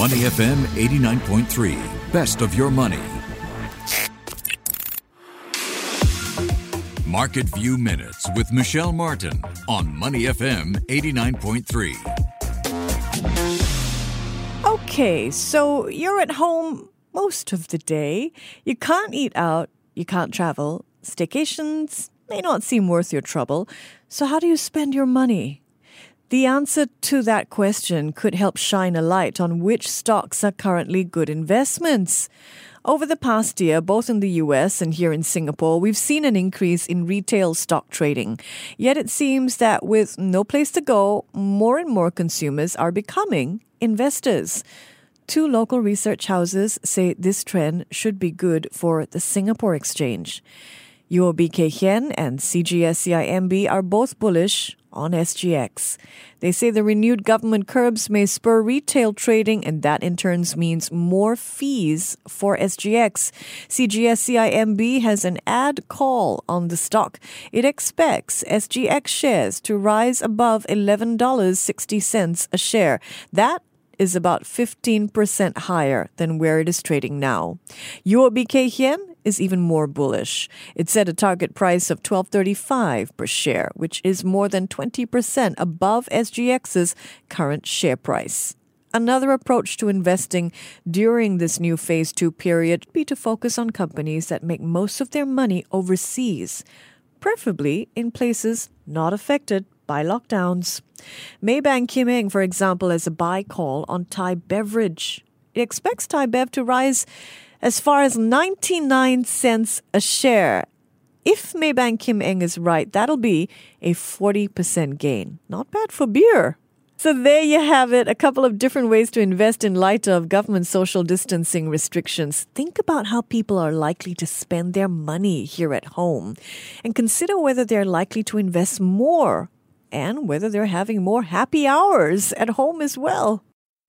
Money FM 89.3, best of your money. Market View Minutes with Michelle Martin on Money FM 89.3. Okay, so you're at home most of the day. You can't eat out, you can't travel. Staycations may not seem worth your trouble. So, how do you spend your money? The answer to that question could help shine a light on which stocks are currently good investments. Over the past year, both in the US and here in Singapore, we've seen an increase in retail stock trading. Yet it seems that with no place to go, more and more consumers are becoming investors. Two local research houses say this trend should be good for the Singapore exchange. UOB Kay Hian and CGS-CIMB are both bullish on SGX. They say the renewed government curbs may spur retail trading, and that in turn means more fees for SGX. CGS-CIMB has an add call on the stock. It expects SGX shares to rise above $11.60 a share. That is about 15% higher than where it is trading now. UOB Hian is even more bullish. It set a target price of 12.35 per share, which is more than 20% above SGX's current share price. Another approach to investing during this new phase 2 period be to focus on companies that make most of their money overseas, preferably in places not affected by lockdowns. Maybank Kim Eng, for example, has a buy call on Thai beverage. It expects Thai Bev to rise as far as 99 cents a share. If Maybank Kim Eng is right, that'll be a 40% gain. Not bad for beer. So there you have it, a couple of different ways to invest in light of government social distancing restrictions. Think about how people are likely to spend their money here at home and consider whether they're likely to invest more and whether they're having more happy hours at home as well.